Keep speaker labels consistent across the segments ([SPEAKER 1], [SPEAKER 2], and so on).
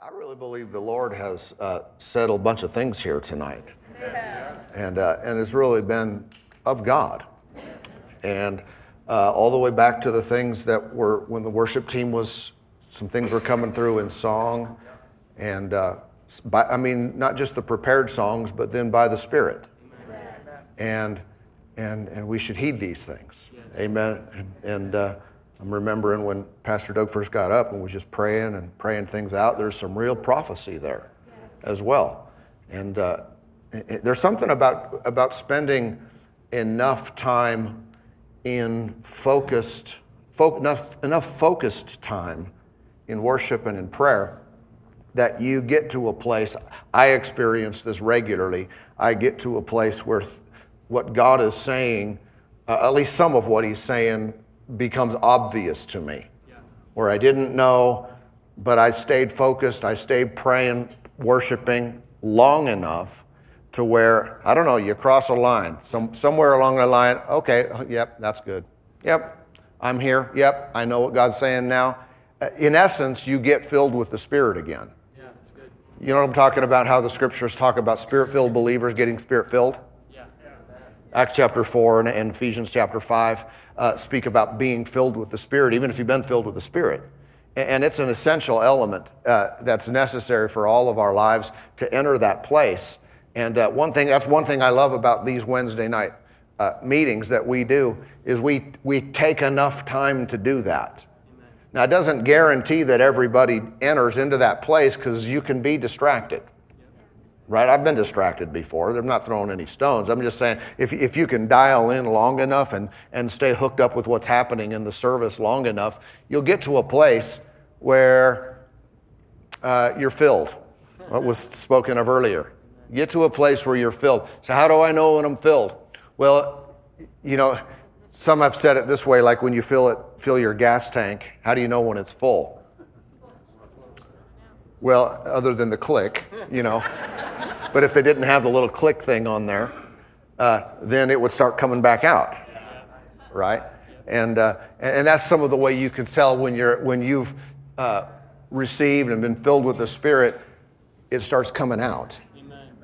[SPEAKER 1] I really believe the Lord has uh, said a bunch of things here tonight. And, uh, and it's really been of God. And uh, all the way back to the things that were when the worship team was, some things were coming through in song. And uh, by, I mean, not just the prepared songs, but then by the Spirit. And, and, and we should heed these things. Amen. And, and uh, I'm remembering when Pastor Doug first got up and was just praying and praying things out. There's some real prophecy there as well. And uh, it, there's something about, about spending enough time in focused, fo- enough, enough focused time in worship and in prayer that you get to a place. I experience this regularly. I get to a place where th- what God is saying, uh, at least some of what He's saying, becomes obvious to me. Where I didn't know, but I stayed focused, I stayed praying, worshiping long enough to where, I don't know, you cross a line, some, somewhere along the line, okay, yep, that's good. Yep, I'm here. Yep, I know what God's saying now. Uh, in essence, you get filled with the Spirit again.
[SPEAKER 2] Yeah, that's good.
[SPEAKER 1] You know what I'm talking about? How the scriptures talk about spirit filled believers getting spirit filled? Acts chapter 4 and, and Ephesians chapter 5 uh, speak about being filled with the Spirit, even if you've been filled with the Spirit. And, and it's an essential element uh, that's necessary for all of our lives to enter that place. And uh, one thing, that's one thing I love about these Wednesday night uh, meetings that we do, is we, we take enough time to do that. Now, it doesn't guarantee that everybody enters into that place because you can be distracted right? I've been distracted before. I'm not throwing any stones. I'm just saying if, if you can dial in long enough and, and stay hooked up with what's happening in the service long enough, you'll get to a place where uh, you're filled. What was spoken of earlier. Get to a place where you're filled. So, how do I know when I'm filled? Well, you know, some have said it this way like when you fill it, fill your gas tank, how do you know when it's full? Well, other than the click, you know. But if they didn't have the little click thing on there, uh, then it would start coming back out, right? And, uh, and that's some of the way you can tell when, you're, when you've uh, received and been filled with the Spirit, it starts coming out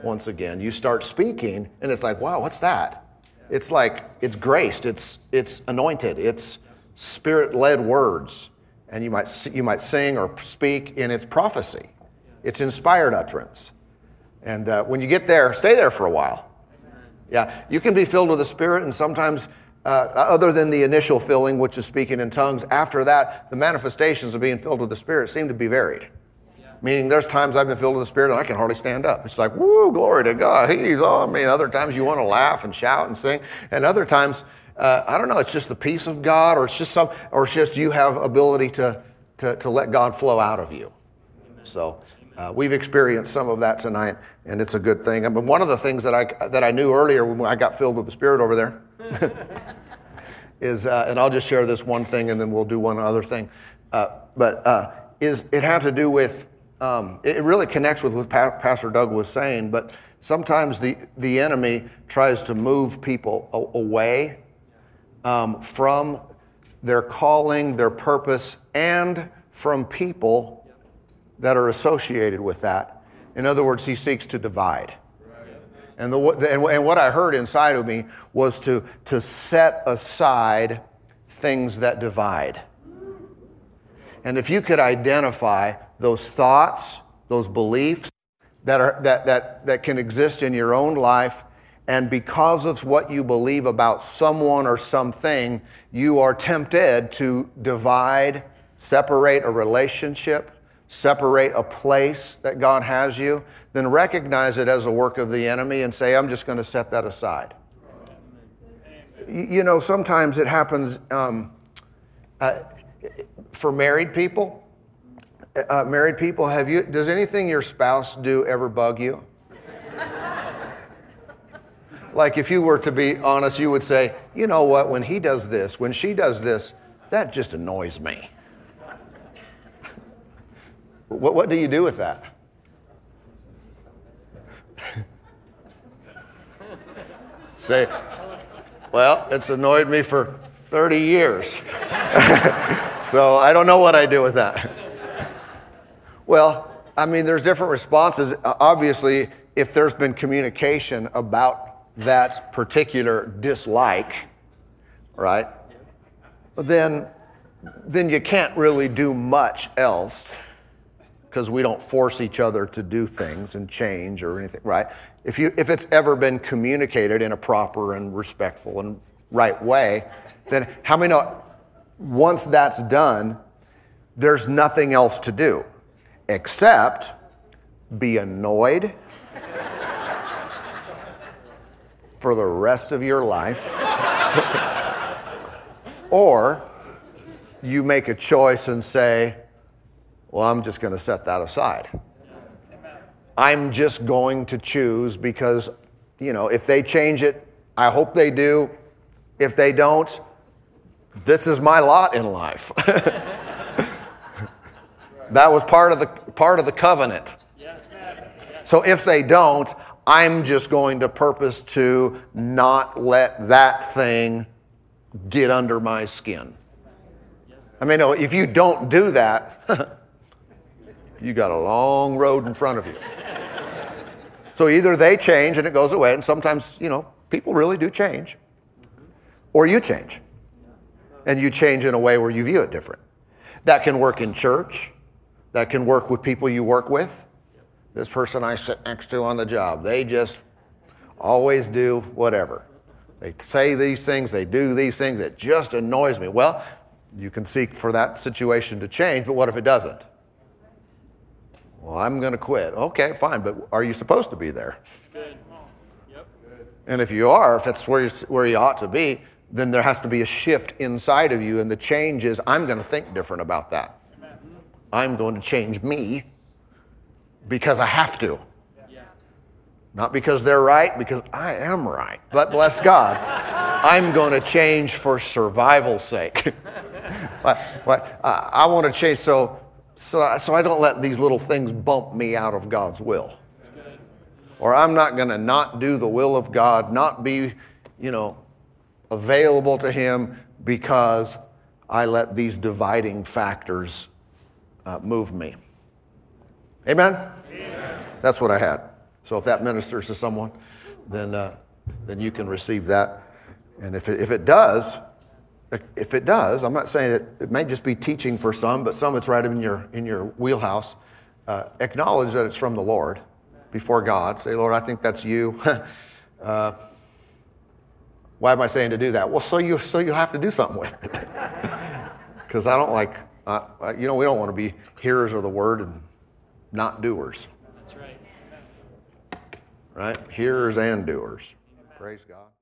[SPEAKER 1] once again. You start speaking, and it's like, wow, what's that? It's like, it's graced, it's, it's anointed, it's spirit led words. And you might, you might sing or speak in its prophecy, it's inspired utterance. And uh, when you get there, stay there for a while. Yeah, you can be filled with the Spirit, and sometimes, uh, other than the initial filling, which is speaking in tongues, after that, the manifestations of being filled with the Spirit seem to be varied. Meaning, there's times I've been filled with the Spirit and I can hardly stand up. It's like, woo, glory to God, He's on me. And Other times you want to laugh and shout and sing, and other times, uh, I don't know, it's just the peace of God, or it's just some, or it's just you have ability to, to, to let God flow out of you. So, uh, we've experienced some of that tonight, and it's a good thing. I mean, one of the things that I, that I knew earlier when I got filled with the Spirit over there is, uh, and I'll just share this one thing and then we'll do one other thing, uh, but uh, is it had to do with, um, it really connects with what pa- Pastor Doug was saying, but sometimes the, the enemy tries to move people a- away um, from their calling, their purpose, and from people that are associated with that. In other words, he seeks to divide. And, the, and, what I heard inside of me was to, to set aside things that divide. And if you could identify those thoughts, those beliefs that, are, that, that, that can exist in your own life, and because of what you believe about someone or something, you are tempted to divide, separate a relationship, separate a place that God has you, then recognize it as a work of the enemy and say, I'm just going to set that aside. You know, sometimes it happens um, uh, for married people. Uh, married people, have you? Does anything your spouse do ever bug you? like if you were to be honest, you would say, you know what? When he does this, when she does this, that just annoys me. What, what do you do with that? Say, well, it's annoyed me for 30 years. so I don't know what I do with that. well, I mean, there's different responses. Obviously, if there's been communication about that particular dislike, right? Then, then you can't really do much else because we don't force each other to do things and change or anything, right? If, you, if it's ever been communicated in a proper and respectful and right way, then how many know once that's done, there's nothing else to do except be annoyed for the rest of your life, or you make a choice and say, Well, I'm just going to set that aside. I'm just going to choose because, you know, if they change it, I hope they do. If they don't, this is my lot in life. that was part of the part of the covenant. So if they don't, I'm just going to purpose to not let that thing get under my skin. I mean, if you don't do that, you got a long road in front of you. So either they change and it goes away, and sometimes, you know, people really do change, or you change. And you change in a way where you view it different. That can work in church, that can work with people you work with. This person I sit next to on the job, they just always do whatever. They say these things, they do these things, it just annoys me. Well, you can seek for that situation to change, but what if it doesn't? Well, I'm going to quit. Okay, fine, but are you supposed to be there?
[SPEAKER 2] Good. Yep.
[SPEAKER 1] And if you are, if that's where you, where you ought to be, then there has to be a shift inside of you, and the change is I'm going to think different about that. I'm going to change me because I have to.
[SPEAKER 2] Yeah.
[SPEAKER 1] Not because they're right, because I am right. But bless God, I'm going to change for survival's sake. but, but uh, I want to change so, so, so I don't let these little things bump me out of God's will. Or I'm not going to not do the will of God, not be, you know, available to Him because I let these dividing factors uh, move me. Amen? Amen? That's what I had. So if that ministers to someone, then, uh, then you can receive that. And if it, if it does, if it does, I'm not saying it, it may just be teaching for some, but some it's right in your, in your wheelhouse. Uh, acknowledge that it's from the Lord before God. Say, Lord, I think that's you. uh, why am I saying to do that? Well, so you, so you have to do something with it. Because I don't like, uh, you know, we don't want to be hearers of the word and not doers.
[SPEAKER 2] That's right.
[SPEAKER 1] Right? Hearers and doers. Praise God.